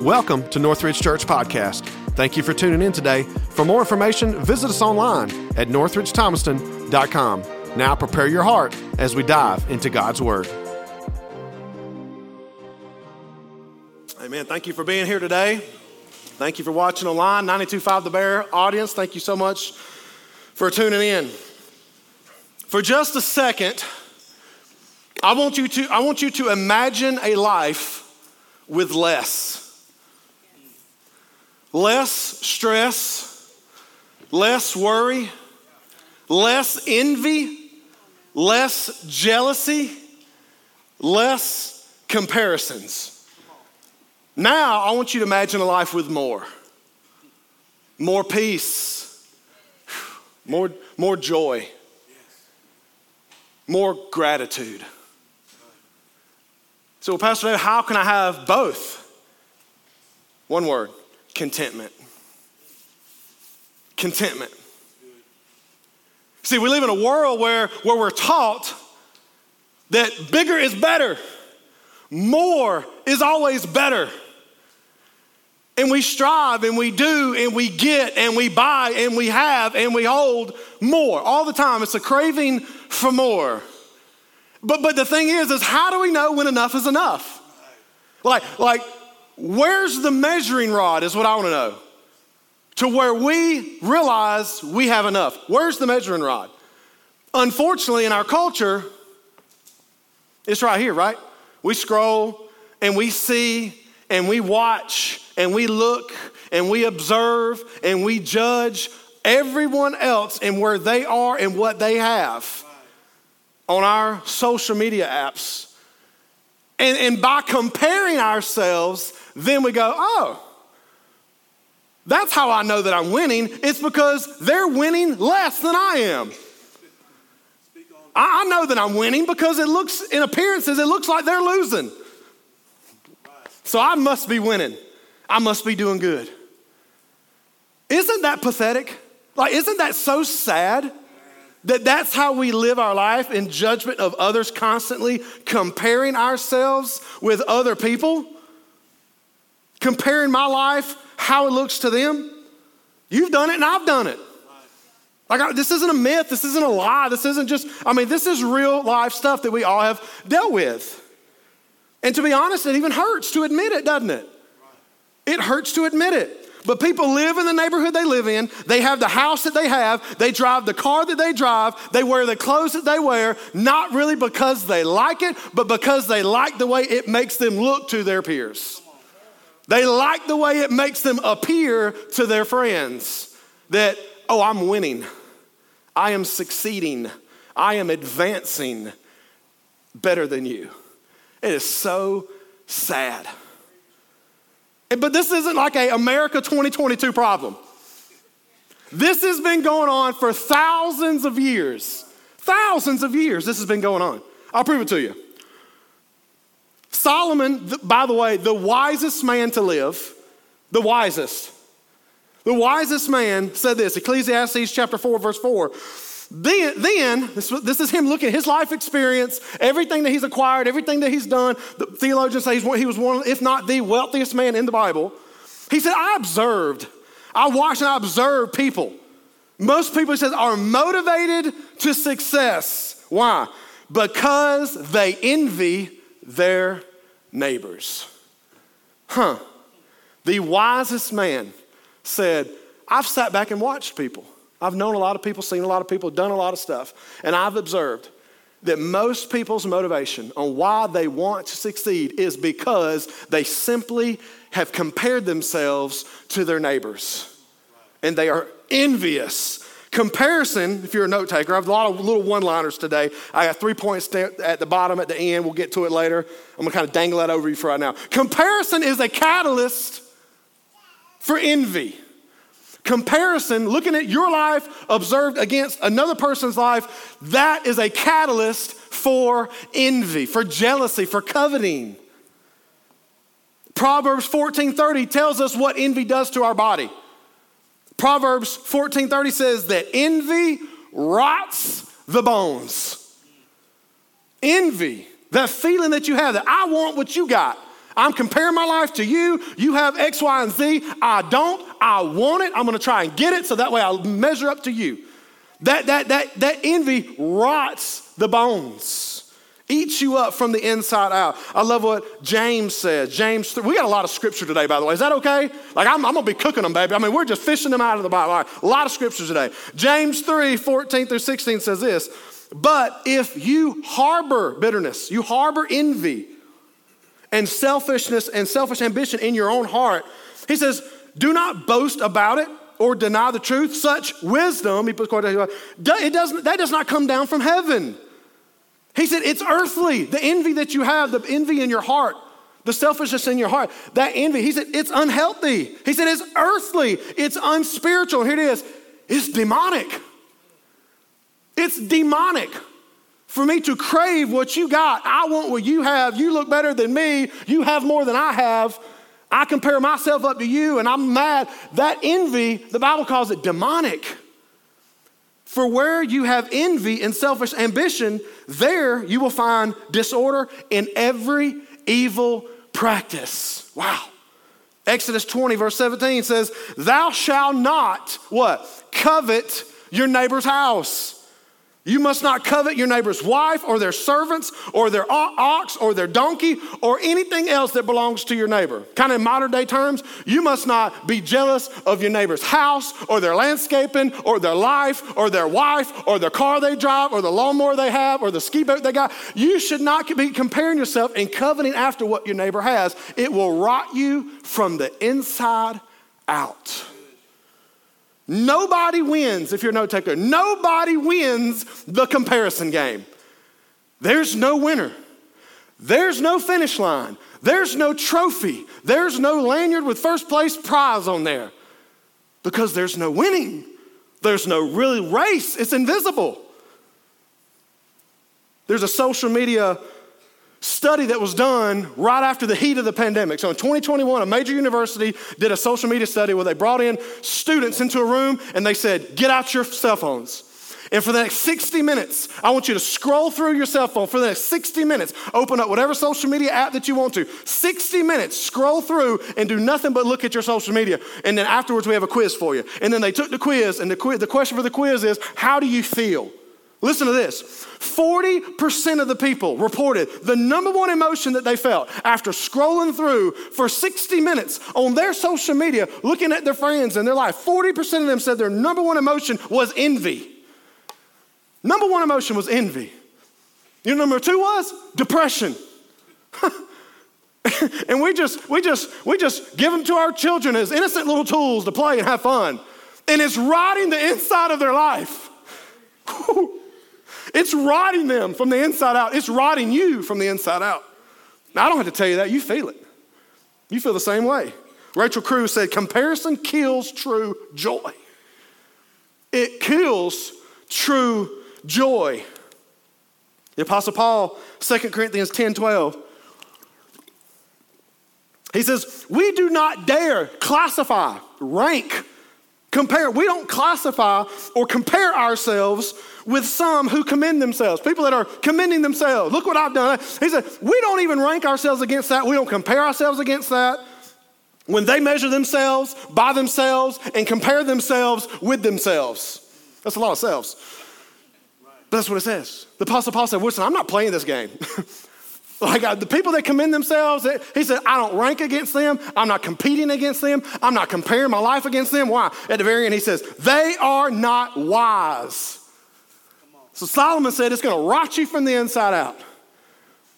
Welcome to Northridge Church Podcast. Thank you for tuning in today. For more information, visit us online at northridgethomaston.com. Now prepare your heart as we dive into God's Word. Amen. Thank you for being here today. Thank you for watching online. 92.5 The Bear audience, thank you so much for tuning in. For just a second, I want you to, I want you to imagine a life with less. Less stress, less worry, less envy, less jealousy, less comparisons. Now, I want you to imagine a life with more. More peace, more, more joy, more gratitude. So, Pastor Dave, how can I have both? One word contentment. Contentment. See, we live in a world where, where we're taught that bigger is better, more is always better. And we strive and we do and we get and we buy and we have and we hold more all the time. It's a craving for more. But, but the thing is, is how do we know when enough is enough? Like, like Where's the measuring rod, is what I want to know. To where we realize we have enough. Where's the measuring rod? Unfortunately, in our culture, it's right here, right? We scroll and we see and we watch and we look and we observe and we judge everyone else and where they are and what they have on our social media apps. And, and by comparing ourselves then we go, oh, that's how I know that I'm winning. It's because they're winning less than I am. I know that I'm winning because it looks, in appearances, it looks like they're losing. So I must be winning. I must be doing good. Isn't that pathetic? Like, isn't that so sad that that's how we live our life in judgment of others constantly, comparing ourselves with other people? Comparing my life, how it looks to them. You've done it and I've done it. Like, I, this isn't a myth. This isn't a lie. This isn't just, I mean, this is real life stuff that we all have dealt with. And to be honest, it even hurts to admit it, doesn't it? It hurts to admit it. But people live in the neighborhood they live in. They have the house that they have. They drive the car that they drive. They wear the clothes that they wear, not really because they like it, but because they like the way it makes them look to their peers. They like the way it makes them appear to their friends that, oh, I'm winning. I am succeeding. I am advancing better than you. It is so sad. But this isn't like a America 2022 problem. This has been going on for thousands of years. Thousands of years this has been going on. I'll prove it to you. Solomon, by the way, the wisest man to live, the wisest, the wisest man said this Ecclesiastes chapter 4, verse 4. Then, then this, this is him looking at his life experience, everything that he's acquired, everything that he's done. The theologians say he was one, if not the wealthiest man in the Bible. He said, I observed, I watched and I observed people. Most people, he says, are motivated to success. Why? Because they envy their neighbors. Huh. The wisest man said, I've sat back and watched people. I've known a lot of people, seen a lot of people, done a lot of stuff, and I've observed that most people's motivation on why they want to succeed is because they simply have compared themselves to their neighbors. And they are envious Comparison, if you're a note taker, I have a lot of little one liners today. I got three points at the bottom, at the end. We'll get to it later. I'm gonna kind of dangle that over you for right now. Comparison is a catalyst for envy. Comparison, looking at your life observed against another person's life, that is a catalyst for envy, for jealousy, for coveting. Proverbs 14:30 tells us what envy does to our body. Proverbs 14:30 says that envy rots the bones. Envy, that feeling that you have that I want what you got. I'm comparing my life to you. You have X, Y, and Z. I don't. I want it. I'm going to try and get it so that way I'll measure up to you. That, that, that, that envy rots the bones eats you up from the inside out. I love what James says. James, we got a lot of scripture today, by the way. Is that okay? Like, I'm, I'm going to be cooking them, baby. I mean, we're just fishing them out of the Bible. A lot of scriptures today. James 3 14 through 16 says this But if you harbor bitterness, you harbor envy and selfishness and selfish ambition in your own heart, he says, do not boast about it or deny the truth. Such wisdom, he puts it doesn't, that does not come down from heaven. He said, It's earthly. The envy that you have, the envy in your heart, the selfishness in your heart, that envy, he said, It's unhealthy. He said, It's earthly. It's unspiritual. Here it is. It's demonic. It's demonic. For me to crave what you got, I want what you have. You look better than me. You have more than I have. I compare myself up to you and I'm mad. That envy, the Bible calls it demonic. For where you have envy and selfish ambition, there you will find disorder in every evil practice. Wow. Exodus 20, verse 17 says, Thou shalt not what? Covet your neighbor's house. You must not covet your neighbor's wife or their servants or their ox or their donkey or anything else that belongs to your neighbor. Kind of in modern day terms, you must not be jealous of your neighbor's house or their landscaping or their life or their wife or the car they drive or the lawnmower they have or the ski boat they got. You should not be comparing yourself and coveting after what your neighbor has. It will rot you from the inside out. Nobody wins, if you're a note taker, nobody wins the comparison game. There's no winner. There's no finish line. There's no trophy. There's no lanyard with first place prize on there because there's no winning. There's no really race. It's invisible. There's a social media study that was done right after the heat of the pandemic. So in 2021, a major university did a social media study where they brought in students into a room and they said, Get out your cell phones. And for the next 60 minutes, I want you to scroll through your cell phone for the next 60 minutes. Open up whatever social media app that you want to. 60 minutes, scroll through and do nothing but look at your social media. And then afterwards, we have a quiz for you. And then they took the quiz, and the, quiz, the question for the quiz is How do you feel? Listen to this 40% of the people reported the number one emotion that they felt after scrolling through for 60 minutes on their social media, looking at their friends and their life. 40% of them said their number one emotion was envy. Number one emotion was envy. You know, number two was depression. and we just, we just, we just give them to our children as innocent little tools to play and have fun. And it's rotting the inside of their life. It's rotting them from the inside out. It's rotting you from the inside out. Now, I don't have to tell you that. You feel it. You feel the same way. Rachel Cruz said, Comparison kills true joy. It kills true joy. The Apostle Paul, 2 Corinthians 10 12, he says, We do not dare classify, rank, compare. We don't classify or compare ourselves with some who commend themselves, people that are commending themselves. Look what I've done. He said, We don't even rank ourselves against that. We don't compare ourselves against that. When they measure themselves by themselves and compare themselves with themselves, that's a lot of selves. But that's what it says. The Apostle Paul said, Listen, I'm not playing this game. Like uh, the people that commend themselves, he said, I don't rank against them. I'm not competing against them. I'm not comparing my life against them. Why? At the very end, he says, they are not wise. So Solomon said it's going to rot you from the inside out.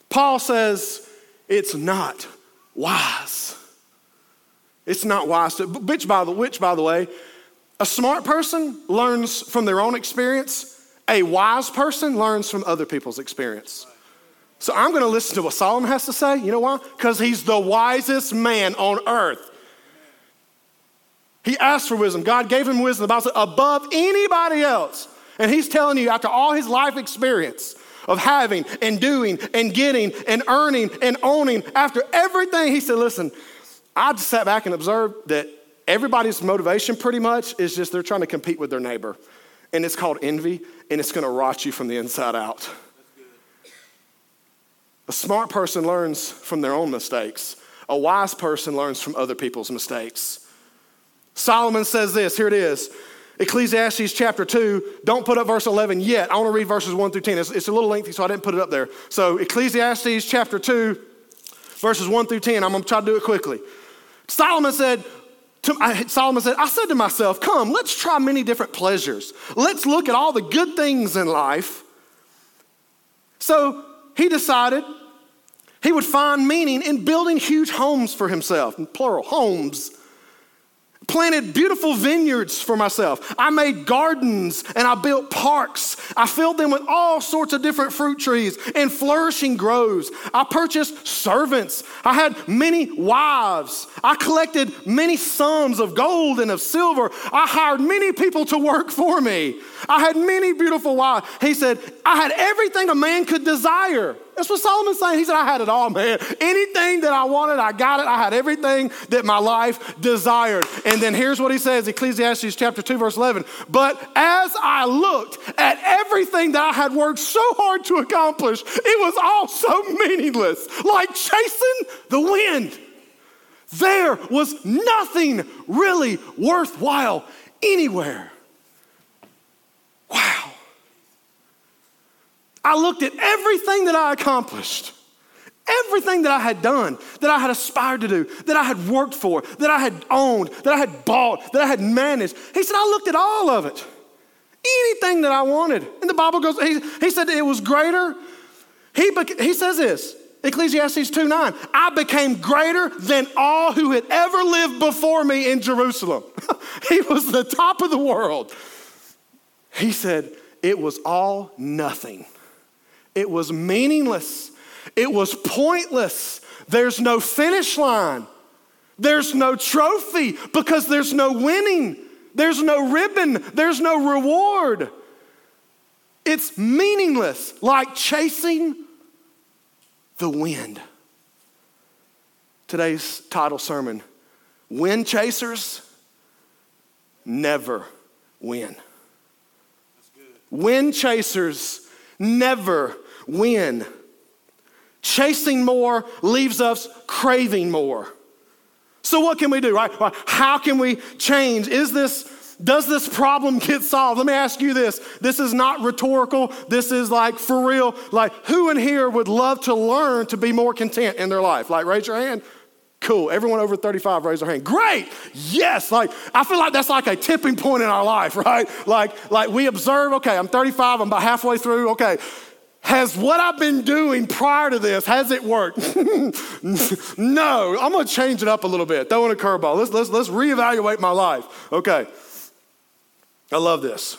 Paul says it's not wise. It's not wise to, which by the, which by the way, a smart person learns from their own experience. A wise person learns from other people's experience. So I'm going to listen to what Solomon has to say. You know why? Because he's the wisest man on earth. He asked for wisdom. God gave him wisdom. Said, above anybody else. And he's telling you, after all his life experience of having and doing and getting and earning and owning, after everything, he said, Listen, I just sat back and observed that everybody's motivation pretty much is just they're trying to compete with their neighbor. And it's called envy, and it's gonna rot you from the inside out. A smart person learns from their own mistakes. A wise person learns from other people's mistakes. Solomon says this here it is. Ecclesiastes chapter 2, don't put up verse 11 yet. I want to read verses 1 through 10. It's, it's, a little lengthy, so I didn't put it up there. So, Ecclesiastes chapter 2, verses 1 through 10. I'm going to try to do it quickly. Solomon said, to, I, Solomon said, I said to myself, Come, let's try many different pleasures. Let's look at all the good things in life. So he decided he would find meaning in building huge homes for himself, plural, homes planted beautiful vineyards for myself. I made gardens and I built parks. I filled them with all sorts of different fruit trees and flourishing groves. I purchased servants. I had many wives. I collected many sums of gold and of silver. I hired many people to work for me. I had many beautiful wives. He said, I had everything a man could desire. That's what Solomon's saying. He said, I had it all, man. Anything that I wanted, I got it. I had everything that my life desired. And then here's what he says Ecclesiastes chapter 2, verse 11. But as I looked at everything that I had worked so hard to accomplish, it was all so meaningless, like chasing the wind. There was nothing really worthwhile anywhere. Wow. I looked at everything that I accomplished, everything that I had done, that I had aspired to do, that I had worked for, that I had owned, that I had bought, that I had managed. He said, I looked at all of it, anything that I wanted. And the Bible goes, he, he said it was greater. He, he says this, Ecclesiastes 2 9, I became greater than all who had ever lived before me in Jerusalem. he was the top of the world. He said, it was all nothing it was meaningless. It was pointless. There's no finish line. There's no trophy because there's no winning. There's no ribbon. There's no reward. It's meaningless, like chasing the wind. Today's title sermon Wind Chasers Never Win. Wind Chasers Never win. Chasing more leaves us craving more. So, what can we do, right? How can we change? Is this does this problem get solved? Let me ask you this. This is not rhetorical. This is like for real. Like, who in here would love to learn to be more content in their life? Like, raise your hand. Cool. Everyone over 35, raise their hand. Great. Yes. Like, I feel like that's like a tipping point in our life, right? Like, like we observe, okay, I'm 35, I'm about halfway through. Okay, has what I've been doing prior to this, has it worked? no, I'm gonna change it up a little bit, throw in a curveball. Let's, let's, let's reevaluate my life. Okay, I love this.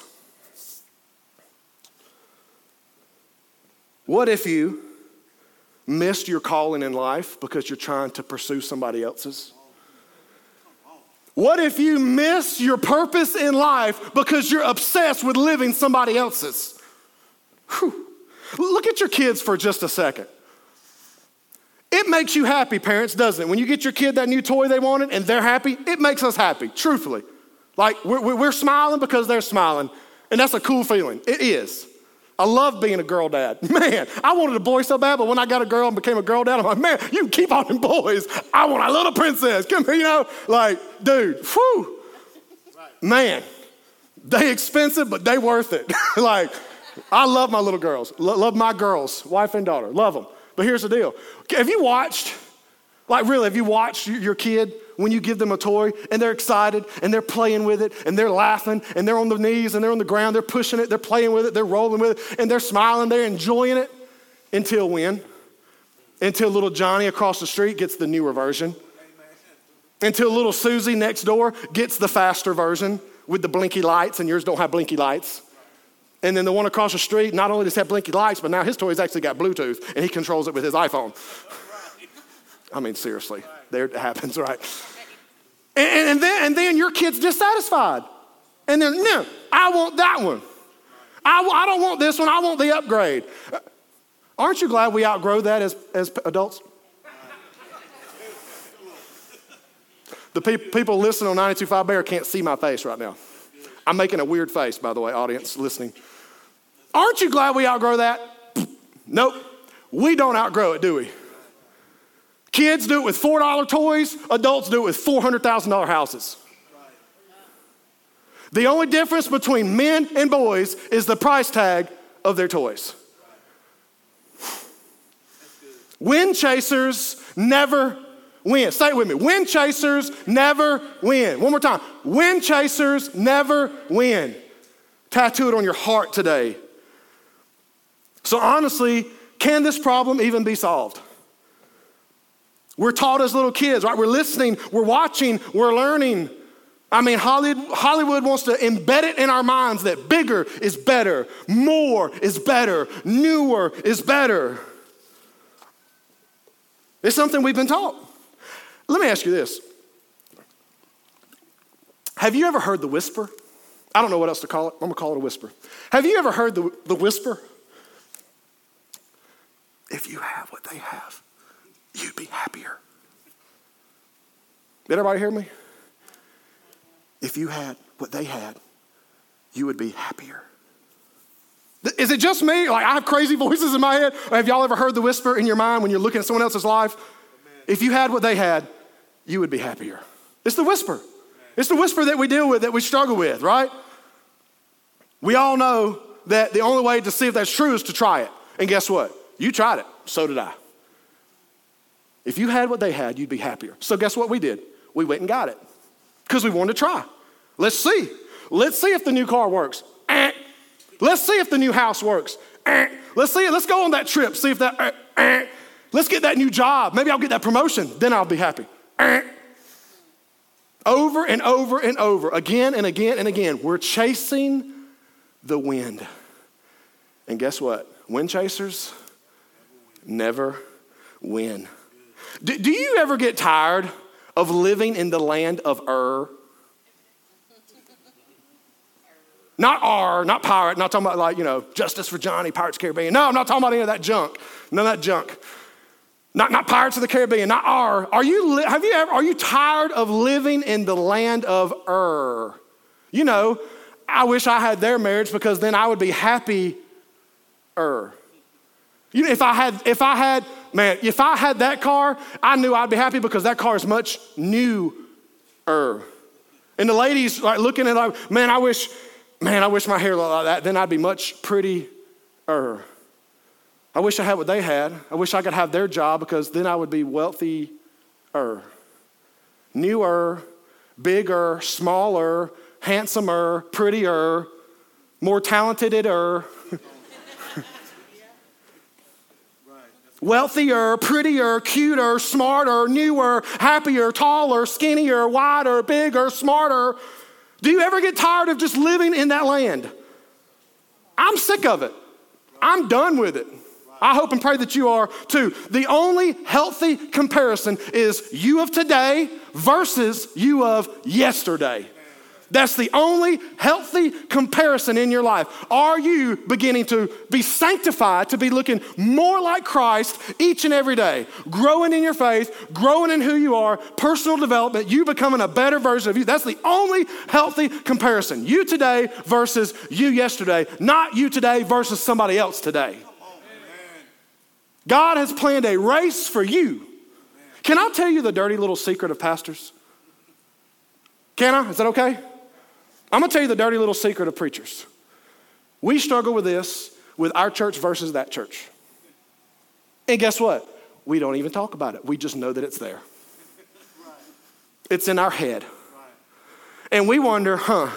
What if you missed your calling in life because you're trying to pursue somebody else's? What if you miss your purpose in life because you're obsessed with living somebody else's? Whew. Look at your kids for just a second. It makes you happy, parents, doesn't it? When you get your kid that new toy they wanted and they're happy, it makes us happy, truthfully. Like we're, we're smiling because they're smiling, and that's a cool feeling. It is. I love being a girl dad. Man, I wanted a boy so bad, but when I got a girl and became a girl dad, I'm like, man, you keep on them boys. I want a little princess. Come here, you know, like, dude, whew. Man, they expensive, but they worth it. like, I love my little girls, love my girls, wife and daughter, love them. But here's the deal have you watched, like really, have you watched your kid when you give them a toy and they're excited and they're playing with it and they're laughing and they're on their knees and they're on the ground, they're pushing it, they're playing with it, they're rolling with it, and they're smiling, they're enjoying it until when? Until little Johnny across the street gets the newer version. Until little Susie next door gets the faster version with the blinky lights, and yours don't have blinky lights. And then the one across the street, not only does have blinky lights, but now his toy's actually got Bluetooth and he controls it with his iPhone. I mean, seriously, there it happens, right? And, and, then, and then your kid's dissatisfied. And then, no, I want that one. I, I don't want this one, I want the upgrade. Uh, aren't you glad we outgrow that as, as adults? The pe- people listening on 92.5 Bear can't see my face right now. I'm making a weird face, by the way, audience listening. Aren't you glad we outgrow that? nope. We don't outgrow it, do we? Kids do it with $4 toys, adults do it with $400,000 houses. The only difference between men and boys is the price tag of their toys. Wind chasers never win. Say it with me. Wind chasers never win. One more time. Wind chasers never win. Tattoo it on your heart today. So, honestly, can this problem even be solved? We're taught as little kids, right? We're listening, we're watching, we're learning. I mean, Hollywood wants to embed it in our minds that bigger is better, more is better, newer is better. It's something we've been taught. Let me ask you this Have you ever heard the whisper? I don't know what else to call it. I'm to call it a whisper. Have you ever heard the, the whisper? If you have what they have, you'd be happier. Did everybody hear me? If you had what they had, you would be happier. Is it just me? Like I have crazy voices in my head? Or have y'all ever heard the whisper in your mind when you're looking at someone else's life? If you had what they had, you would be happier. It's the whisper. It's the whisper that we deal with, that we struggle with, right? We all know that the only way to see if that's true is to try it. And guess what? You tried it, so did I. If you had what they had, you'd be happier. So, guess what we did? We went and got it because we wanted to try. Let's see. Let's see if the new car works. Eh. Let's see if the new house works. Eh. Let's see it. Let's go on that trip. See if that. Eh, Let's get that new job. Maybe I'll get that promotion. Then I'll be happy. Over and over and over, again and again and again, we're chasing the wind. And guess what? Wind chasers never win. Do, do you ever get tired of living in the land of Ur? Not R, not pirate, not talking about like, you know, Justice for Johnny, Pirates Caribbean. No, I'm not talking about any of that junk. None of that junk. Not, not Pirates of the Caribbean, not R. Are you, have you ever, are you tired of living in the land of Ur? You know, I wish I had their marriage because then I would be happy er. You know, if I had, if I had, man, if I had that car, I knew I'd be happy because that car is much newer. And the ladies like looking at like, man, I wish, man, I wish my hair looked like that. Then I'd be much prettier. I wish I had what they had. I wish I could have their job because then I would be wealthier. Newer, bigger, smaller, handsomer, prettier, more talented-er. Wealthier, prettier, cuter, smarter, newer, happier, taller, skinnier, wider, bigger, smarter. Do you ever get tired of just living in that land? I'm sick of it. I'm done with it. I hope and pray that you are too. The only healthy comparison is you of today versus you of yesterday. That's the only healthy comparison in your life. Are you beginning to be sanctified, to be looking more like Christ each and every day? Growing in your faith, growing in who you are, personal development, you becoming a better version of you. That's the only healthy comparison. You today versus you yesterday, not you today versus somebody else today. God has planned a race for you. Can I tell you the dirty little secret of pastors? Can I? Is that okay? I'm going to tell you the dirty little secret of preachers. We struggle with this with our church versus that church. And guess what? We don't even talk about it. We just know that it's there. It's in our head. And we wonder, huh,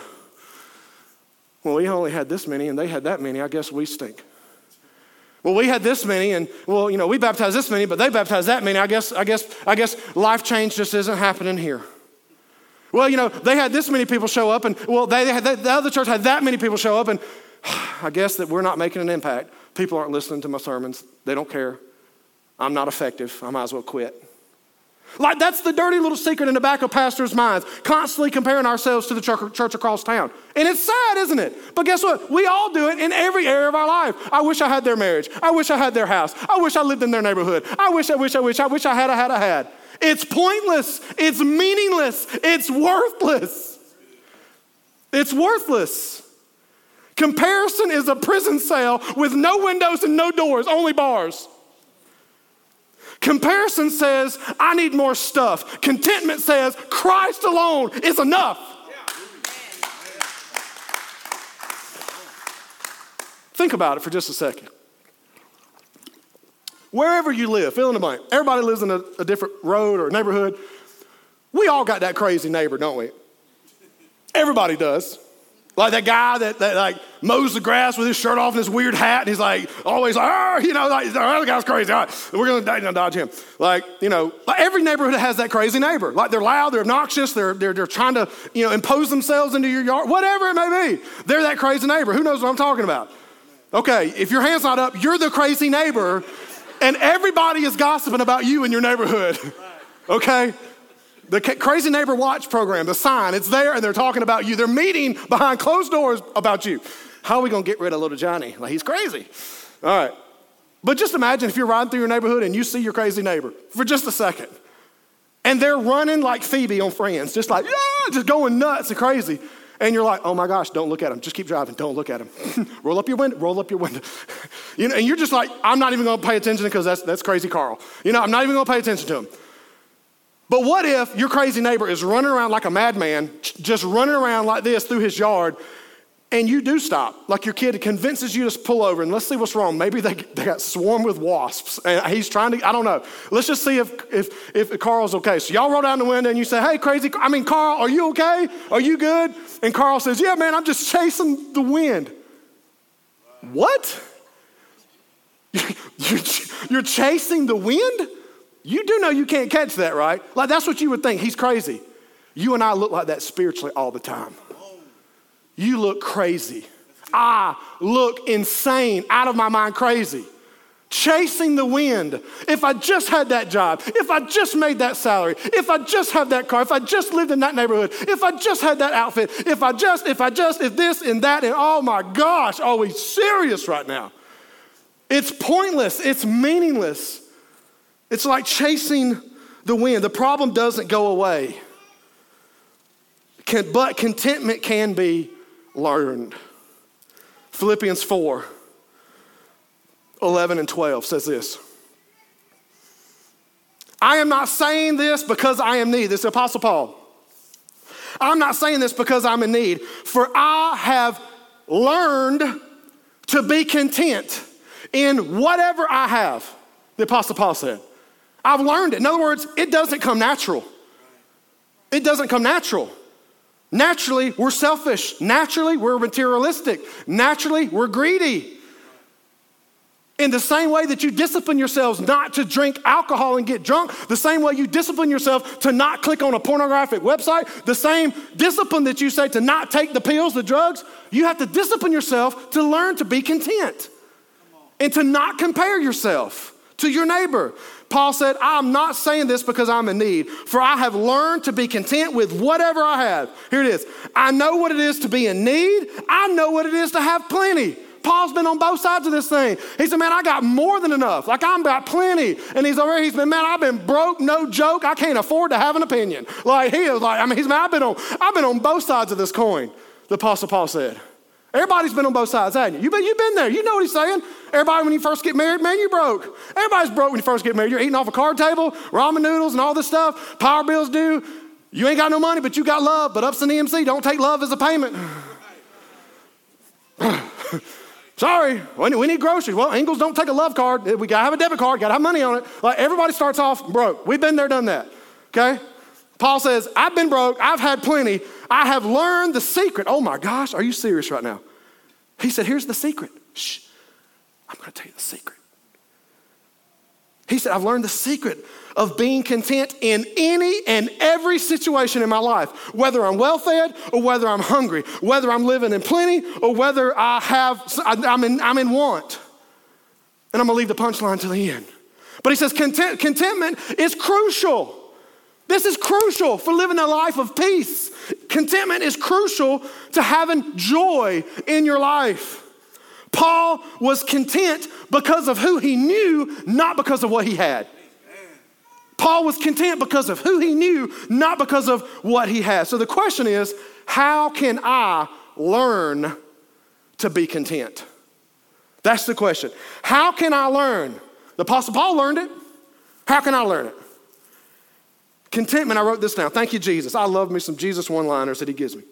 well, we only had this many and they had that many. I guess we stink. Well, we had this many, and well, you know, we baptized this many, but they baptized that many. I guess, I guess, I guess life change just isn't happening here. Well, you know, they had this many people show up, and well, they had the other church had that many people show up, and I guess that we're not making an impact. People aren't listening to my sermons. They don't care. I'm not effective. I might as well quit. Like that's the dirty little secret in the back of pastors' minds, constantly comparing ourselves to the church across town. And it's sad, isn't it? But guess what? We all do it in every area of our life. I wish I had their marriage. I wish I had their house. I wish I lived in their neighborhood. I wish, I wish, I wish, I wish I had, I had, I had. It's pointless. It's meaningless. It's worthless. It's worthless. Comparison is a prison cell with no windows and no doors, only bars. Comparison says, I need more stuff. Contentment says, Christ alone is enough. Think about it for just a second. Wherever you live, fill in the blank. Everybody lives in a, a different road or neighborhood. We all got that crazy neighbor, don't we? Everybody does. Like that guy that, that like mows the grass with his shirt off and his weird hat, and he's like always like, oh, you know, like the other guy's crazy. All right, we're gonna, gonna dodge him. Like, you know, like every neighborhood has that crazy neighbor. Like they're loud, they're obnoxious, they're, they're, they're trying to, you know, impose themselves into your yard, whatever it may be. They're that crazy neighbor. Who knows what I'm talking about? Okay, if your hand's not up, you're the crazy neighbor, and everybody is gossiping about you in your neighborhood. Okay? The Crazy Neighbor Watch program, the sign, it's there and they're talking about you. They're meeting behind closed doors about you. How are we to get rid of little Johnny? Like, he's crazy. All right. But just imagine if you're riding through your neighborhood and you see your crazy neighbor for just a second. And they're running like Phoebe on Friends, just like, yeah, just going nuts and crazy. And you're like, oh my gosh, don't look at him. Just keep driving. Don't look at him. roll up your window. Roll up your window. you know, and you're just like, I'm not even going to pay attention because that's, that's crazy Carl. You know, I'm not even going to pay attention to him. But what if your crazy neighbor is running around like a madman, just running around like this through his yard, and you do stop? Like your kid convinces you to pull over and let's see what's wrong. Maybe they, they got swarmed with wasps and he's trying to, I don't know. Let's just see if, if, if Carl's okay. So y'all roll down the window and you say, hey, crazy, I mean, Carl, are you okay? Are you good? And Carl says, yeah, man, I'm just chasing the wind. What? You're chasing the wind? You do know you can't catch that, right? Like that's what you would think. He's crazy. You and I look like that spiritually all the time. You look crazy. I look insane, out of my mind crazy. Chasing the wind. If I just had that job, if I just made that salary, if I just had that car, if I just lived in that neighborhood, if I just had that outfit, if I just, if I just, if this and that, and oh my gosh, are we serious right now? It's pointless, it's meaningless. It's like chasing the wind. The problem doesn't go away, can, but contentment can be learned. Philippians 4 11 and 12 says this. I am not saying this because I am need. This is Apostle Paul. I'm not saying this because I'm in need, for I have learned to be content in whatever I have, the Apostle Paul said. I've learned it. In other words, it doesn't come natural. It doesn't come natural. Naturally, we're selfish. Naturally, we're materialistic. Naturally, we're greedy. In the same way that you discipline yourselves not to drink alcohol and get drunk, the same way you discipline yourself to not click on a pornographic website, the same discipline that you say to not take the pills, the drugs, you have to discipline yourself to learn to be content and to not compare yourself to your neighbor. Paul said, I'm not saying this because I'm in need, for I have learned to be content with whatever I have. Here it is. I know what it is to be in need, I know what it is to have plenty. Paul's been on both sides of this thing. He said, Man, I got more than enough. Like, I'm got plenty. And he's over here, he's been, Man, I've been broke, no joke. I can't afford to have an opinion. Like, he is like, I mean, he's, man, I've been on, I've been on both sides of this coin, the Apostle Paul said. Everybody's been on both sides, haven't you? You've been there. You know what he's saying. Everybody, when you first get married, man, you broke. Everybody's broke when you first get married. You're eating off a card table, ramen noodles, and all this stuff. Power bills due. You ain't got no money, but you got love. But Upson EMC don't take love as a payment. Sorry, we need groceries. Well, Ingles don't take a love card. We gotta have a debit card, gotta have money on it. Like everybody starts off broke. We've been there, done that. Okay? Paul says, I've been broke, I've had plenty, I have learned the secret. Oh my gosh, are you serious right now? He said, Here's the secret. Shh, I'm going to tell you the secret. He said, I've learned the secret of being content in any and every situation in my life, whether I'm well fed or whether I'm hungry, whether I'm living in plenty or whether I have, I'm in, I'm in want. And I'm gonna leave the punchline to the end. But he says, content, contentment is crucial. This is crucial for living a life of peace. Contentment is crucial to having joy in your life. Paul was content because of who he knew, not because of what he had. Paul was content because of who he knew, not because of what he had. So the question is how can I learn to be content? That's the question. How can I learn? The Apostle Paul learned it. How can I learn it? Contentment, I wrote this down. Thank you, Jesus. I love me some Jesus one liners that he gives me.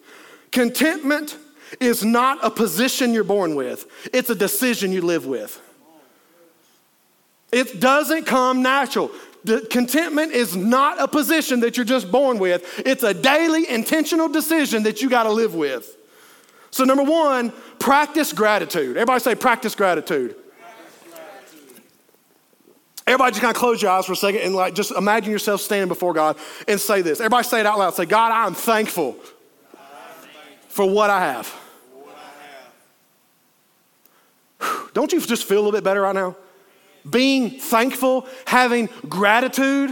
Contentment is not a position you're born with, it's a decision you live with. It doesn't come natural. The contentment is not a position that you're just born with. It's a daily intentional decision that you got to live with. So number 1, practice gratitude. Everybody say practice gratitude. Everybody just kind of close your eyes for a second and like just imagine yourself standing before God and say this. Everybody say it out loud. Say, God, I'm thankful, for what I have. Don't you just feel a little bit better right now? being thankful, having gratitude.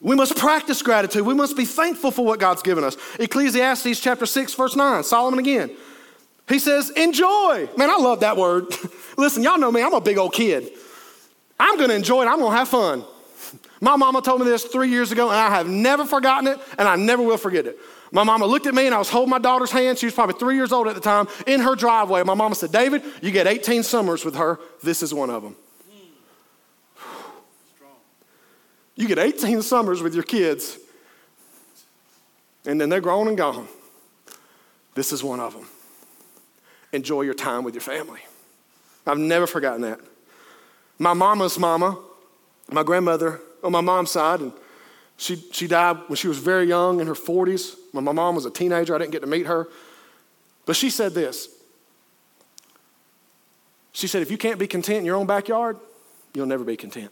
We must practice gratitude. We must be thankful for what God's given us. Ecclesiastes chapter 6, verse 9, Solomon again. He says, enjoy. Man, I love that word. Listen, y'all know me, I'm a big old kid. I'm gonna enjoy it, I'm gonna have fun. My mama told me this three years ago, and I have never forgotten it, and I never will forget it. My mama looked at me and I was holding my daughter's hand. She was probably three years old at the time in her driveway. My mama said, David, you get 18 summers with her. This is one of them. You get 18 summers with your kids, and then they're grown and gone. This is one of them. Enjoy your time with your family. I've never forgotten that. My mama's mama, my grandmother on my mom's side, and she, she died when she was very young in her 40s. When my mom was a teenager, I didn't get to meet her. But she said this She said, if you can't be content in your own backyard, you'll never be content.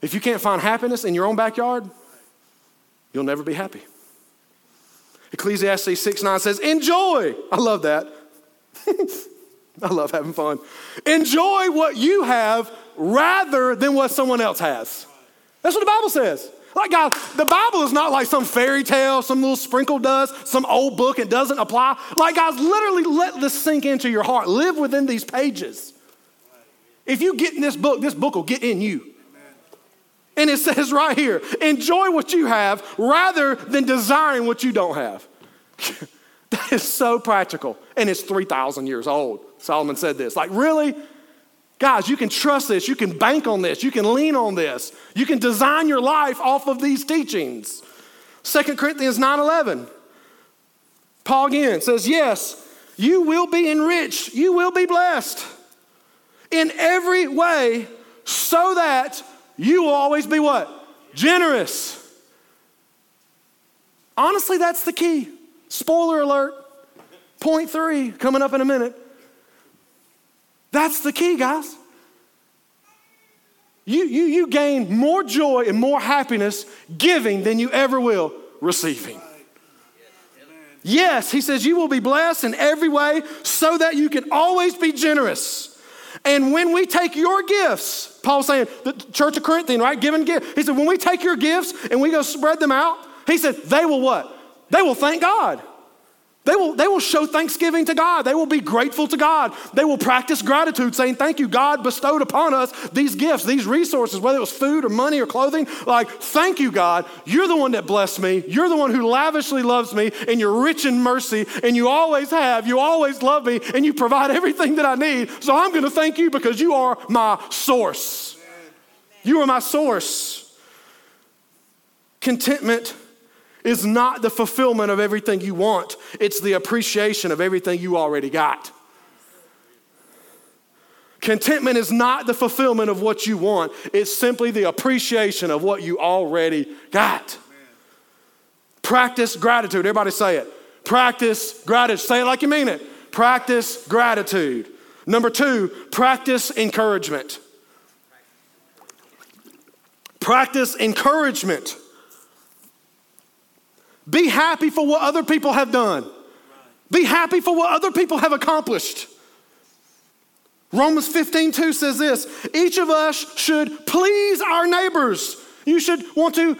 If you can't find happiness in your own backyard, you'll never be happy. Ecclesiastes 6 9 says, Enjoy. I love that. I love having fun. Enjoy what you have rather than what someone else has. That's what the Bible says. Like, God, the Bible is not like some fairy tale, some little sprinkle dust, some old book, it doesn't apply. Like, guys, literally let this sink into your heart. Live within these pages. If you get in this book, this book will get in you. And it says right here enjoy what you have rather than desiring what you don't have. that is so practical. And it's 3,000 years old. Solomon said this. Like, really? Guys, you can trust this. You can bank on this. You can lean on this. You can design your life off of these teachings. 2 Corinthians 9 11. Paul again says, Yes, you will be enriched, you will be blessed in every way, so that you will always be what? Generous. Honestly, that's the key. Spoiler alert. Point three, coming up in a minute. That's the key, guys. You, you, you gain more joy and more happiness giving than you ever will receiving. Yes, he says, you will be blessed in every way so that you can always be generous. And when we take your gifts, Paul's saying, the church of Corinthian, right? Giving gifts. He said, when we take your gifts and we go spread them out, he said, they will what? They will thank God. They will, they will show thanksgiving to God. They will be grateful to God. They will practice gratitude, saying, Thank you, God bestowed upon us these gifts, these resources, whether it was food or money or clothing. Like, thank you, God. You're the one that blessed me. You're the one who lavishly loves me, and you're rich in mercy, and you always have. You always love me, and you provide everything that I need. So I'm going to thank you because you are my source. You are my source. Contentment is not the fulfillment of everything you want, it's the appreciation of everything you already got. Contentment is not the fulfillment of what you want, it's simply the appreciation of what you already got. Practice gratitude. Everybody say it. Practice gratitude. Say it like you mean it. Practice gratitude. Number two, practice encouragement. Practice encouragement. Be happy for what other people have done. Be happy for what other people have accomplished. Romans 15, 2 says this each of us should please our neighbors. You should want to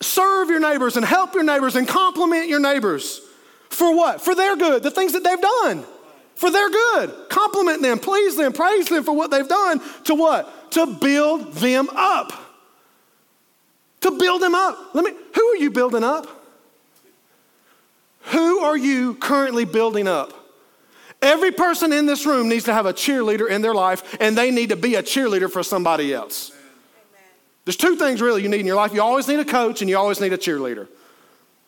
serve your neighbors and help your neighbors and compliment your neighbors. For what? For their good, the things that they've done. For their good. Compliment them, please them, praise them for what they've done. To what? To build them up. To build them up. Let me, who are you building up? Who are you currently building up? Every person in this room needs to have a cheerleader in their life, and they need to be a cheerleader for somebody else. Amen. There's two things really you need in your life you always need a coach, and you always need a cheerleader.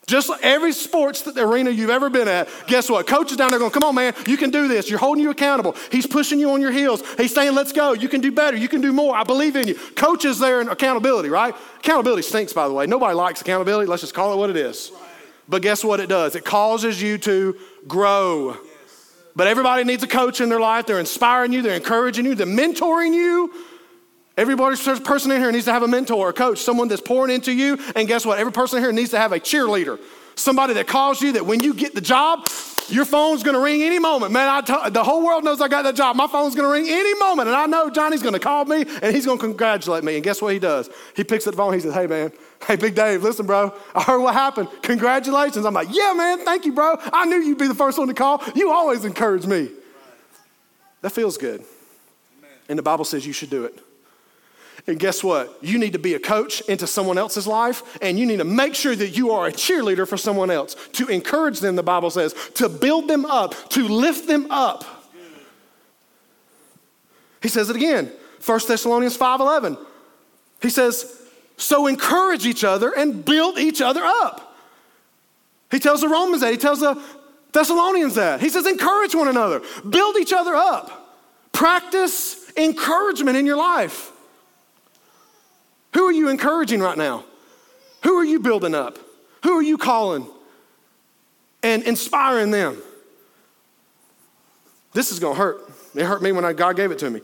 Just every sports arena you've ever been at, guess what? Coach is down there going, come on, man, you can do this. You're holding you accountable. He's pushing you on your heels. He's saying, let's go. You can do better. You can do more. I believe in you. Coach is there in accountability, right? Accountability stinks, by the way. Nobody likes accountability. Let's just call it what it is. Right. But guess what it does? It causes you to grow. But everybody needs a coach in their life. They're inspiring you, they're encouraging you, they're mentoring you. Everybody, person in here needs to have a mentor, a coach, someone that's pouring into you. And guess what? Every person in here needs to have a cheerleader, somebody that calls you that when you get the job, your phone's gonna ring any moment. Man, I t- the whole world knows I got that job. My phone's gonna ring any moment. And I know Johnny's gonna call me and he's gonna congratulate me. And guess what he does? He picks up the phone, he says, Hey, man, hey, Big Dave, listen, bro, I heard what happened. Congratulations. I'm like, Yeah, man, thank you, bro. I knew you'd be the first one to call. You always encourage me. That feels good. And the Bible says you should do it. And guess what? You need to be a coach into someone else's life, and you need to make sure that you are a cheerleader for someone else to encourage them, the Bible says, to build them up, to lift them up. He says it again, 1 Thessalonians 5:11. He says, "So encourage each other and build each other up." He tells the Romans that, he tells the Thessalonians that. He says, encourage one another, build each other up, practice encouragement in your life. Who are you encouraging right now? Who are you building up? Who are you calling and inspiring them? This is going to hurt. It hurt me when I, God gave it to me.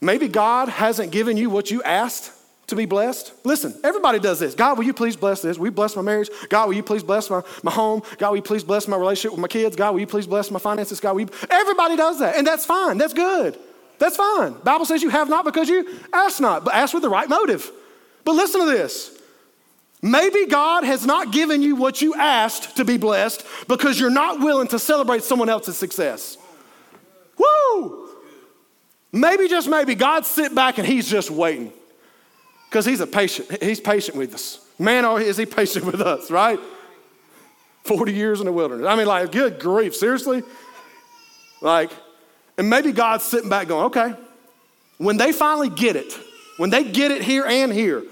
Maybe God hasn't given you what you asked to be blessed. Listen, everybody does this. God, will you please bless this? You bless my marriage? God, will you please bless my, my home? God, will you please bless my relationship with my kids? God, will you please bless my finances? God, will you? Everybody does that, and that's fine. That's good. That's fine. Bible says you have not because you ask not, but ask with the right motive. But listen to this. Maybe God has not given you what you asked to be blessed because you're not willing to celebrate someone else's success. Woo! Maybe just maybe God sit back and he's just waiting. Because he's a patient, he's patient with us. Man, oh, is he patient with us, right? 40 years in the wilderness. I mean, like, good grief, seriously? Like, and maybe God's sitting back going, okay, when they finally get it, when they get it here and here,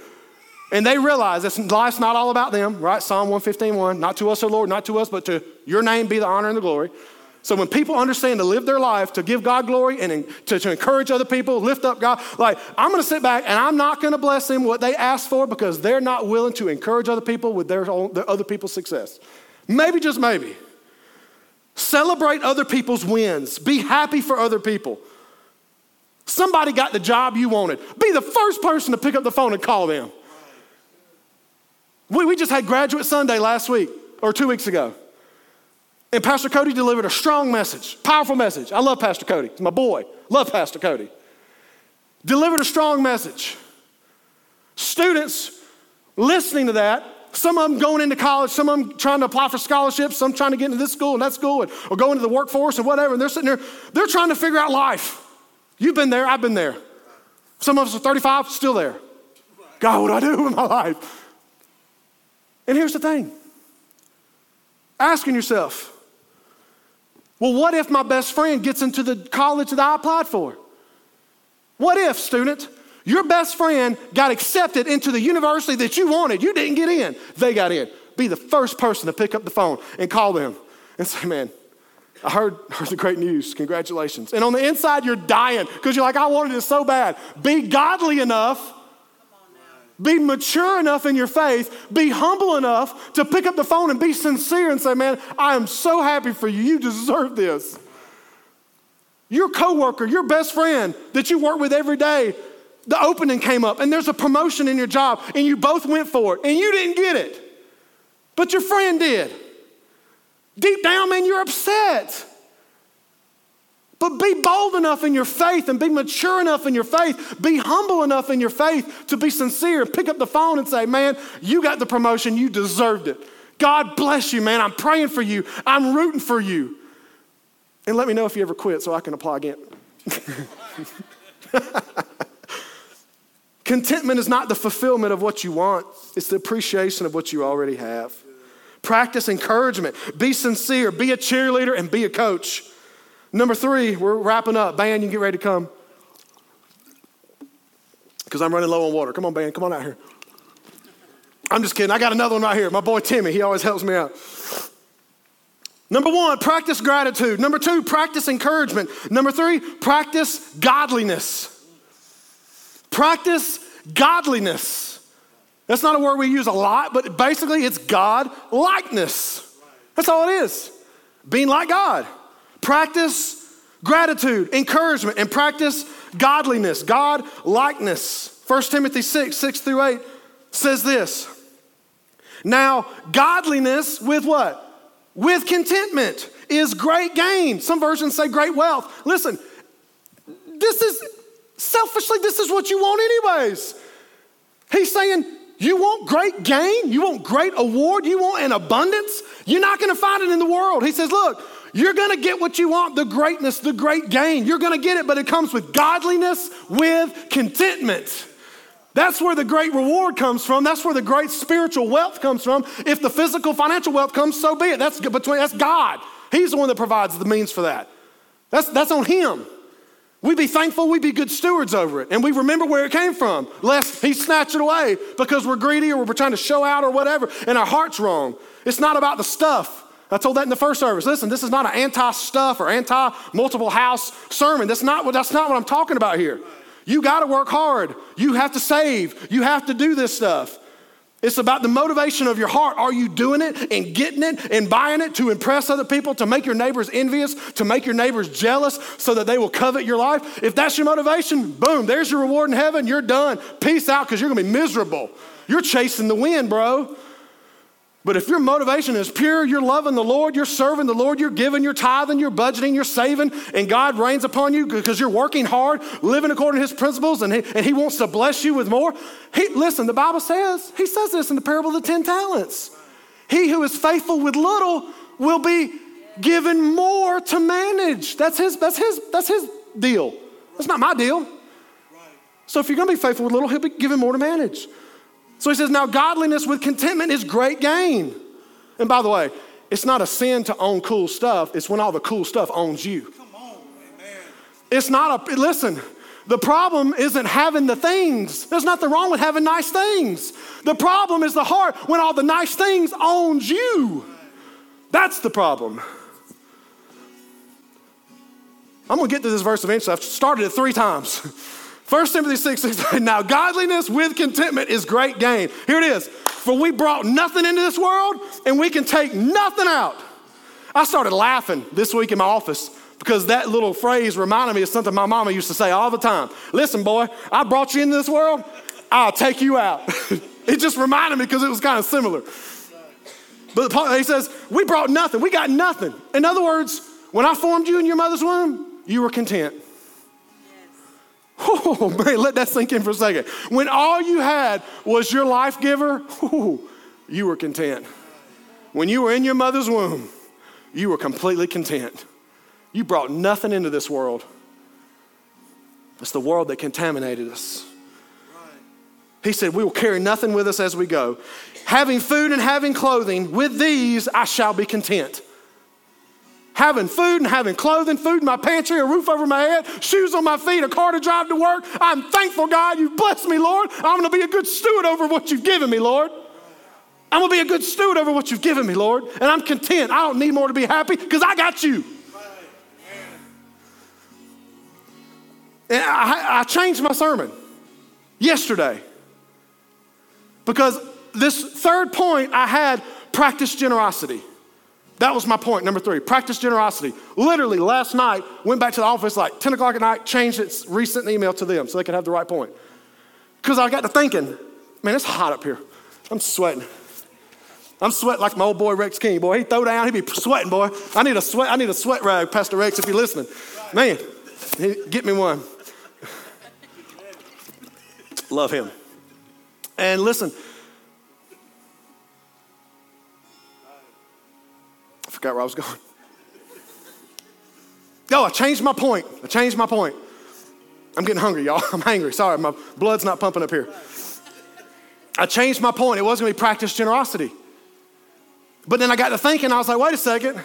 and they realize that life's not all about them, right? Psalm 115, 1, not to us, O Lord, not to us, but to your name be the honor and the glory. So when people understand to live their life, to give God glory and to, to encourage other people, lift up God, like I'm gonna sit back and I'm not gonna bless them what they asked for because they're not willing to encourage other people with their, own, their other people's success. Maybe, just maybe. Celebrate other people's wins. Be happy for other people. Somebody got the job you wanted. Be the first person to pick up the phone and call them. We, we just had Graduate Sunday last week or two weeks ago. And Pastor Cody delivered a strong message, powerful message. I love Pastor Cody. He's my boy. Love Pastor Cody. Delivered a strong message. Students listening to that some of them going into college, some of them trying to apply for scholarships, some trying to get into this school and that school, and, or go into the workforce and whatever. And they're sitting there, they're trying to figure out life. You've been there, I've been there. Some of us are 35, still there. God, what do I do with my life? And here's the thing asking yourself, well, what if my best friend gets into the college that I applied for? What if, student, your best friend got accepted into the university that you wanted. You didn't get in, they got in. Be the first person to pick up the phone and call them and say, Man, I heard, heard the great news. Congratulations. And on the inside, you're dying because you're like, I wanted it so bad. Be godly enough, be mature enough in your faith, be humble enough to pick up the phone and be sincere and say, Man, I am so happy for you. You deserve this. Your coworker, your best friend that you work with every day, the opening came up and there's a promotion in your job and you both went for it and you didn't get it, but your friend did. Deep down, man, you're upset. But be bold enough in your faith and be mature enough in your faith. Be humble enough in your faith to be sincere. Pick up the phone and say, Man, you got the promotion. You deserved it. God bless you, man. I'm praying for you. I'm rooting for you. And let me know if you ever quit so I can apply again. Contentment is not the fulfillment of what you want, it's the appreciation of what you already have. Practice encouragement, be sincere, be a cheerleader, and be a coach. Number three, we're wrapping up. Band, you can get ready to come. Because I'm running low on water. Come on, band, come on out here. I'm just kidding. I got another one right here. My boy Timmy, he always helps me out. Number one, practice gratitude. Number two, practice encouragement. Number three, practice godliness. Practice godliness. That's not a word we use a lot, but basically it's God likeness. That's all it is. Being like God. Practice gratitude, encouragement, and practice godliness, God likeness. 1 Timothy 6, 6 through 8 says this. Now, godliness with what? With contentment is great gain. Some versions say great wealth. Listen, this is selfishly, this is what you want, anyways. He's saying, you want great gain? You want great award? You want an abundance? You're not going to find it in the world. He says, look, you're going to get what you want the greatness, the great gain. You're going to get it, but it comes with godliness, with contentment. That's where the great reward comes from. That's where the great spiritual wealth comes from. If the physical financial wealth comes, so be it. That's between that's God. He's the one that provides the means for that. That's, that's on Him. We be thankful, we be good stewards over it, and we remember where it came from, lest He snatch it away because we're greedy or we're trying to show out or whatever, and our heart's wrong. It's not about the stuff. I told that in the first service. Listen, this is not an anti-stuff or anti-multiple house sermon. That's not what that's not what I'm talking about here. You got to work hard. You have to save. You have to do this stuff. It's about the motivation of your heart. Are you doing it and getting it and buying it to impress other people, to make your neighbors envious, to make your neighbors jealous so that they will covet your life? If that's your motivation, boom, there's your reward in heaven. You're done. Peace out because you're going to be miserable. You're chasing the wind, bro. But if your motivation is pure, you're loving the Lord, you're serving the Lord, you're giving, you're tithing, you're budgeting, you're saving, and God reigns upon you because you're working hard, living according to His principles, and He, and he wants to bless you with more. He, listen, the Bible says, He says this in the parable of the 10 talents. He who is faithful with little will be given more to manage. That's His, that's His, that's His deal. That's not my deal. So if you're going to be faithful with little, He'll be given more to manage. So he says, now godliness with contentment is great gain. And by the way, it's not a sin to own cool stuff, it's when all the cool stuff owns you. Come on, amen. It's not a, listen, the problem isn't having the things. There's nothing wrong with having nice things. The problem is the heart when all the nice things owns you. That's the problem. I'm gonna get to this verse eventually. I've started it three times. 1 Timothy 6, 6 Now, godliness with contentment is great gain. Here it is. For we brought nothing into this world and we can take nothing out. I started laughing this week in my office because that little phrase reminded me of something my mama used to say all the time. Listen, boy, I brought you into this world, I'll take you out. it just reminded me because it was kind of similar. But he says, We brought nothing, we got nothing. In other words, when I formed you in your mother's womb, you were content. Oh, man, let that sink in for a second. When all you had was your life giver, oh, you were content. When you were in your mother's womb, you were completely content. You brought nothing into this world. It's the world that contaminated us. He said, We will carry nothing with us as we go. Having food and having clothing, with these I shall be content having food and having clothing, food in my pantry, a roof over my head, shoes on my feet, a car to drive to work. I'm thankful, God, you've blessed me, Lord. I'm going to be a good steward over what you've given me, Lord. I'm going to be a good steward over what you've given me, Lord. And I'm content. I don't need more to be happy because I got you. And I, I changed my sermon yesterday because this third point I had practice generosity. That was my point, number three. Practice generosity. Literally, last night, went back to the office like 10 o'clock at night, changed its recent email to them so they could have the right point. Because I got to thinking, man, it's hot up here. I'm sweating. I'm sweating like my old boy Rex King. Boy, he throw down, he be sweating, boy. I need a sweat, I need a sweat rag, Pastor Rex, if you're listening. Man, get me one. Love him. And listen, forgot where I was going. No, I changed my point. I changed my point. I'm getting hungry, y'all. I'm hungry. Sorry, my blood's not pumping up here. I changed my point. It wasn't going to be practice generosity. But then I got to thinking, I was like, wait a second.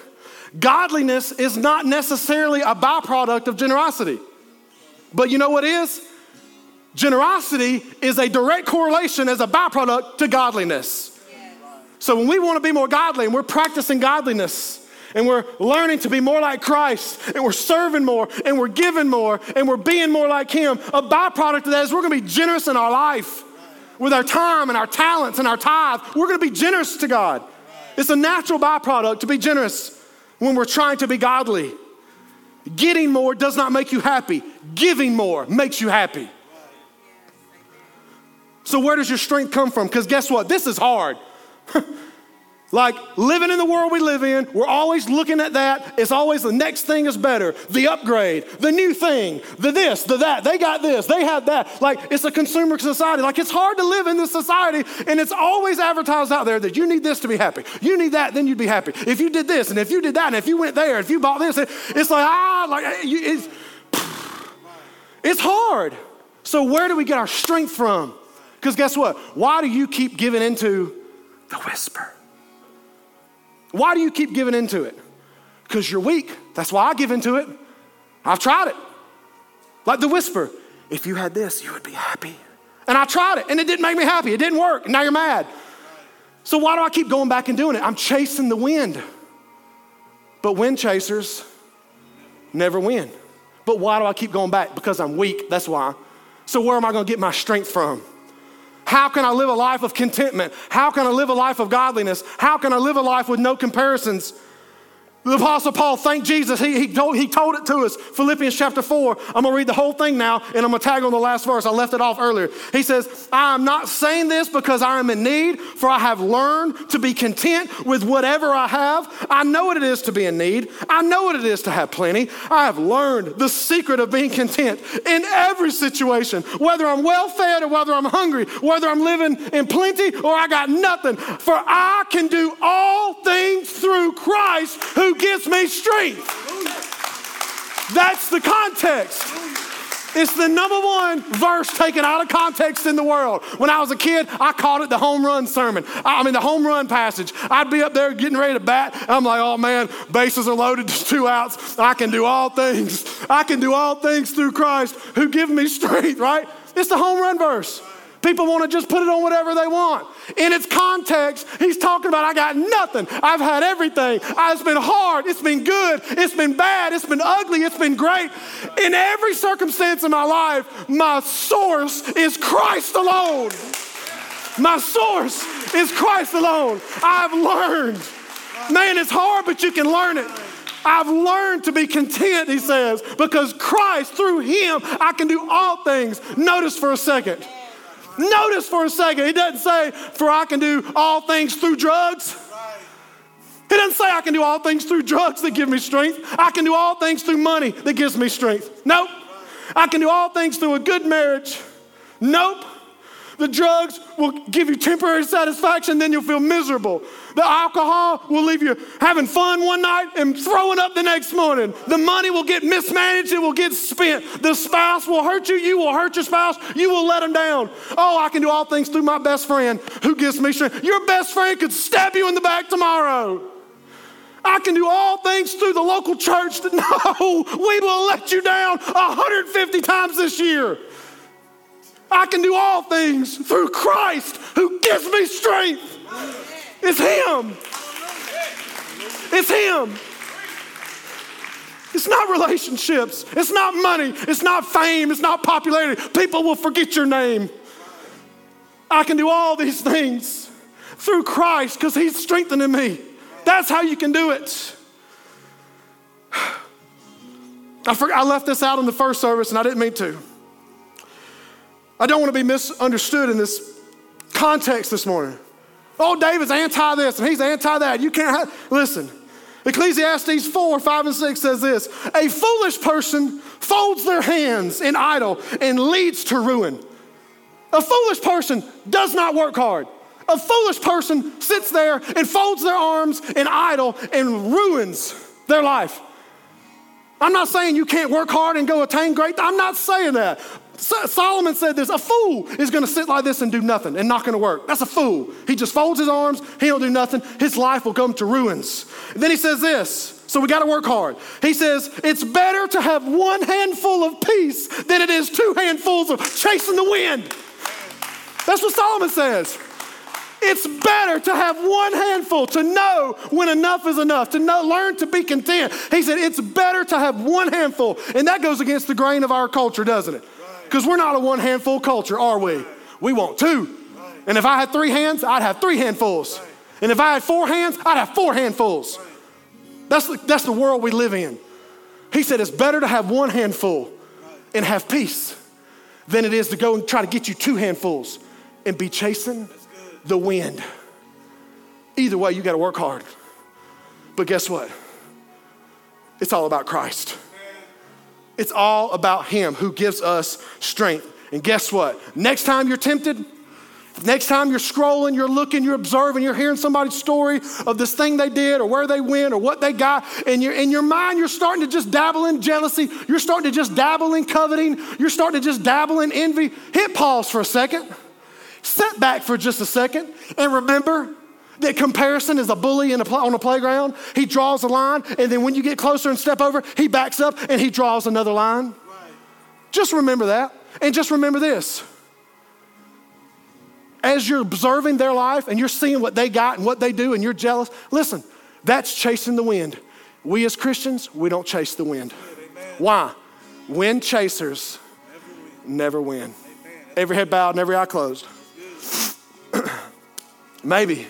Godliness is not necessarily a byproduct of generosity. But you know what is? Generosity is a direct correlation as a byproduct to godliness. So when we want to be more godly and we're practicing godliness and we're learning to be more like Christ and we're serving more and we're giving more and we're being more like Him, a byproduct of that is we're going to be generous in our life with our time and our talents and our tithe. We're going to be generous to God. It's a natural byproduct to be generous when we're trying to be godly. Getting more does not make you happy, giving more makes you happy. So, where does your strength come from? Because guess what? This is hard. like living in the world we live in, we're always looking at that. It's always the next thing is better, the upgrade, the new thing, the this, the that. They got this, they have that. Like it's a consumer society. Like it's hard to live in this society, and it's always advertised out there that you need this to be happy. You need that, then you'd be happy. If you did this, and if you did that, and if you went there, if you bought this, it's like ah, like it's it's hard. So where do we get our strength from? Because guess what? Why do you keep giving into the whisper? Why do you keep giving into it? Because you're weak. That's why I give into it. I've tried it. Like the whisper if you had this, you would be happy. And I tried it and it didn't make me happy. It didn't work. Now you're mad. So why do I keep going back and doing it? I'm chasing the wind. But wind chasers never win. But why do I keep going back? Because I'm weak. That's why. So where am I going to get my strength from? How can I live a life of contentment? How can I live a life of godliness? How can I live a life with no comparisons? The Apostle Paul thanked Jesus. He, he, told, he told it to us. Philippians chapter 4. I'm going to read the whole thing now, and I'm going to tag on the last verse. I left it off earlier. He says, I am not saying this because I am in need, for I have learned to be content with whatever I have. I know what it is to be in need. I know what it is to have plenty. I have learned the secret of being content in every situation, whether I'm well fed or whether I'm hungry, whether I'm living in plenty or I got nothing. For I can do all things through Christ who gives me strength. That's the context. It's the number one verse taken out of context in the world. When I was a kid, I called it the home run sermon. I mean, the home run passage. I'd be up there getting ready to bat. I'm like, oh man, bases are loaded, two outs. I can do all things. I can do all things through Christ who give me strength, right? It's the home run verse. People want to just put it on whatever they want. In its context, he's talking about I got nothing. I've had everything. It's been hard. It's been good. It's been bad. It's been ugly. It's been great. In every circumstance in my life, my source is Christ alone. My source is Christ alone. I've learned. Man, it's hard, but you can learn it. I've learned to be content, he says, because Christ, through him, I can do all things. Notice for a second. Notice for a second, he doesn't say, For I can do all things through drugs. He doesn't say I can do all things through drugs that give me strength. I can do all things through money that gives me strength. Nope. I can do all things through a good marriage. Nope. The drugs will give you temporary satisfaction, then you'll feel miserable. The alcohol will leave you having fun one night and throwing up the next morning. The money will get mismanaged, it will get spent. The spouse will hurt you, you will hurt your spouse, you will let them down. Oh, I can do all things through my best friend who gives me strength. Your best friend could stab you in the back tomorrow. I can do all things through the local church. No, we will let you down 150 times this year. I can do all things through Christ who gives me strength. It's Him. It's Him. It's not relationships. It's not money. It's not fame. It's not popularity. People will forget your name. I can do all these things through Christ because He's strengthening me. That's how you can do it. I, forgot, I left this out in the first service and I didn't mean to. I don't want to be misunderstood in this context this morning. Oh, David's anti this and he's anti that. You can't have, listen. Ecclesiastes 4, 5, and 6 says this A foolish person folds their hands in idle and leads to ruin. A foolish person does not work hard. A foolish person sits there and folds their arms in idle and ruins their life. I'm not saying you can't work hard and go attain great. I'm not saying that. Solomon said this a fool is going to sit like this and do nothing and not going to work. That's a fool. He just folds his arms, he don't do nothing. His life will come to ruins. And then he says this So we got to work hard. He says, it's better to have one handful of peace than it is two handfuls of chasing the wind. That's what Solomon says. It's better to have one handful, to know when enough is enough, to know, learn to be content. He said, it's better to have one handful. And that goes against the grain of our culture, doesn't it? Because we're not a one handful culture, are we? We want two. And if I had three hands, I'd have three handfuls. And if I had four hands, I'd have four handfuls. That's the, that's the world we live in. He said it's better to have one handful and have peace than it is to go and try to get you two handfuls and be chasing the wind. Either way, you got to work hard. But guess what? It's all about Christ. It's all about Him who gives us strength. And guess what? Next time you're tempted, next time you're scrolling, you're looking, you're observing, you're hearing somebody's story of this thing they did or where they went or what they got, and you're, in your mind, you're starting to just dabble in jealousy. You're starting to just dabble in coveting. You're starting to just dabble in envy. Hit pause for a second. Sit back for just a second and remember that comparison is a bully a on a playground. He draws a line, and then when you get closer and step over, he backs up and he draws another line. Right. Just remember that. And just remember this. As you're observing their life and you're seeing what they got and what they do, and you're jealous, listen, that's chasing the wind. We as Christians, we don't chase the wind. Amen. Why? Wind chasers never win. Never win. Every head bowed and every eye closed. maybe,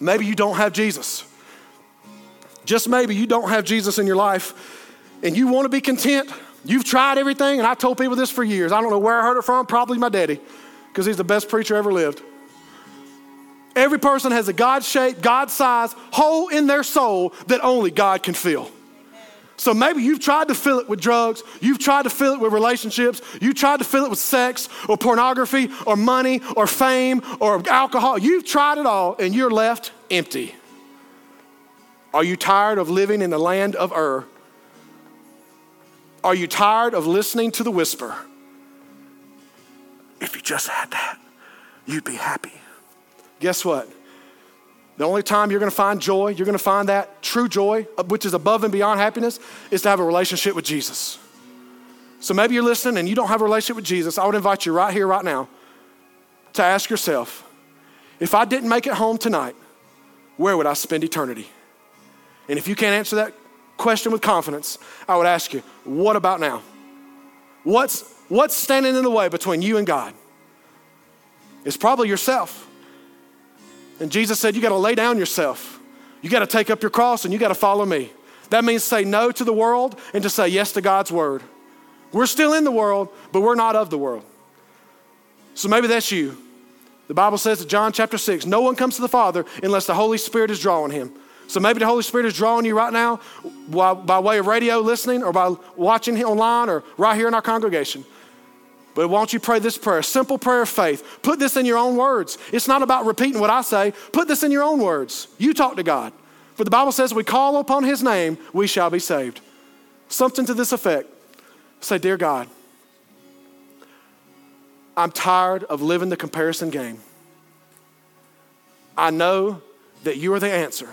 maybe you don't have Jesus. Just maybe you don't have Jesus in your life and you want to be content. You've tried everything, and I told people this for years. I don't know where I heard it from, probably my daddy, because he's the best preacher ever lived. Every person has a God shaped, God sized hole in their soul that only God can fill. So maybe you've tried to fill it with drugs, you've tried to fill it with relationships, you tried to fill it with sex or pornography or money or fame or alcohol. You've tried it all and you're left empty. Are you tired of living in the land of Ur? Are you tired of listening to the whisper? If you just had that, you'd be happy. Guess what? The only time you're going to find joy, you're going to find that true joy, uh, which is above and beyond happiness, is to have a relationship with Jesus. So maybe you're listening and you don't have a relationship with Jesus. I would invite you right here, right now, to ask yourself if I didn't make it home tonight, where would I spend eternity? And if you can't answer that question with confidence, I would ask you, what about now? What's, what's standing in the way between you and God? It's probably yourself. And Jesus said, You got to lay down yourself. You got to take up your cross and you got to follow me. That means say no to the world and to say yes to God's word. We're still in the world, but we're not of the world. So maybe that's you. The Bible says in John chapter 6, no one comes to the Father unless the Holy Spirit is drawing him. So maybe the Holy Spirit is drawing you right now by, by way of radio listening or by watching online or right here in our congregation. But why don't you pray this prayer? Simple prayer of faith. Put this in your own words. It's not about repeating what I say. Put this in your own words. You talk to God. For the Bible says, we call upon his name, we shall be saved. Something to this effect. Say, Dear God, I'm tired of living the comparison game. I know that you are the answer.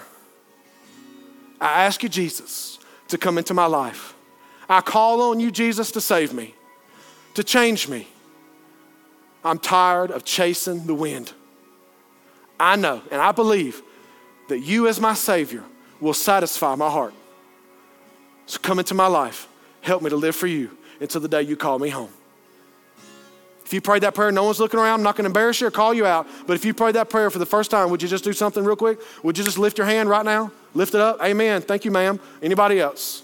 I ask you, Jesus, to come into my life. I call on you, Jesus, to save me to change me. I'm tired of chasing the wind. I know and I believe that you, as my Savior, will satisfy my heart. So come into my life. Help me to live for you until the day you call me home. If you prayed that prayer, no one's looking around, I'm not going to embarrass you or call you out. But if you prayed that prayer for the first time, would you just do something real quick? Would you just lift your hand right now? Lift it up. Amen. Thank you, ma'am. Anybody else?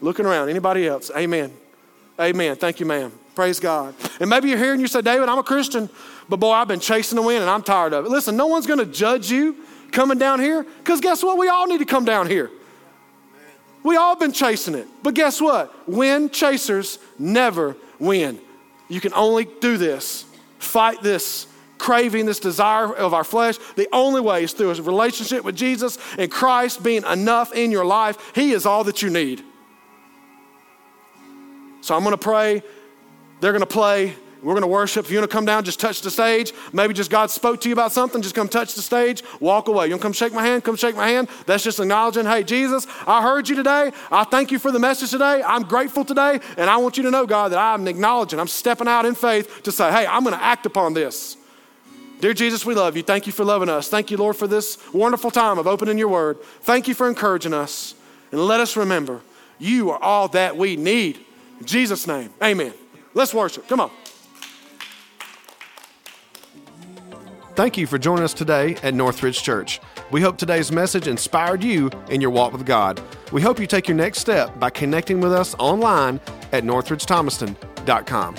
Looking around. Anybody else? Amen. Amen. Thank you, ma'am. Praise God. And maybe you're here and you say, David, I'm a Christian, but boy, I've been chasing the wind and I'm tired of it. Listen, no one's going to judge you coming down here because guess what? We all need to come down here. We all been chasing it. But guess what? Wind chasers never win. You can only do this, fight this craving, this desire of our flesh. The only way is through a relationship with Jesus and Christ being enough in your life. He is all that you need. So I'm going to pray they're going to play, We're going to worship. If you want to come down, just touch the stage. Maybe just God spoke to you about something, just come touch the stage, walk away. You want to come shake my hand? Come shake my hand. That's just acknowledging, hey, Jesus, I heard you today. I thank you for the message today. I'm grateful today. And I want you to know, God, that I'm acknowledging, I'm stepping out in faith to say, hey, I'm going to act upon this. Dear Jesus, we love you. Thank you for loving us. Thank you, Lord, for this wonderful time of opening your word. Thank you for encouraging us. And let us remember, you are all that we need. In Jesus' name, amen. Let's worship. Come on. Thank you for joining us today at Northridge Church. We hope today's message inspired you in your walk with God. We hope you take your next step by connecting with us online at northridgethomaston.com.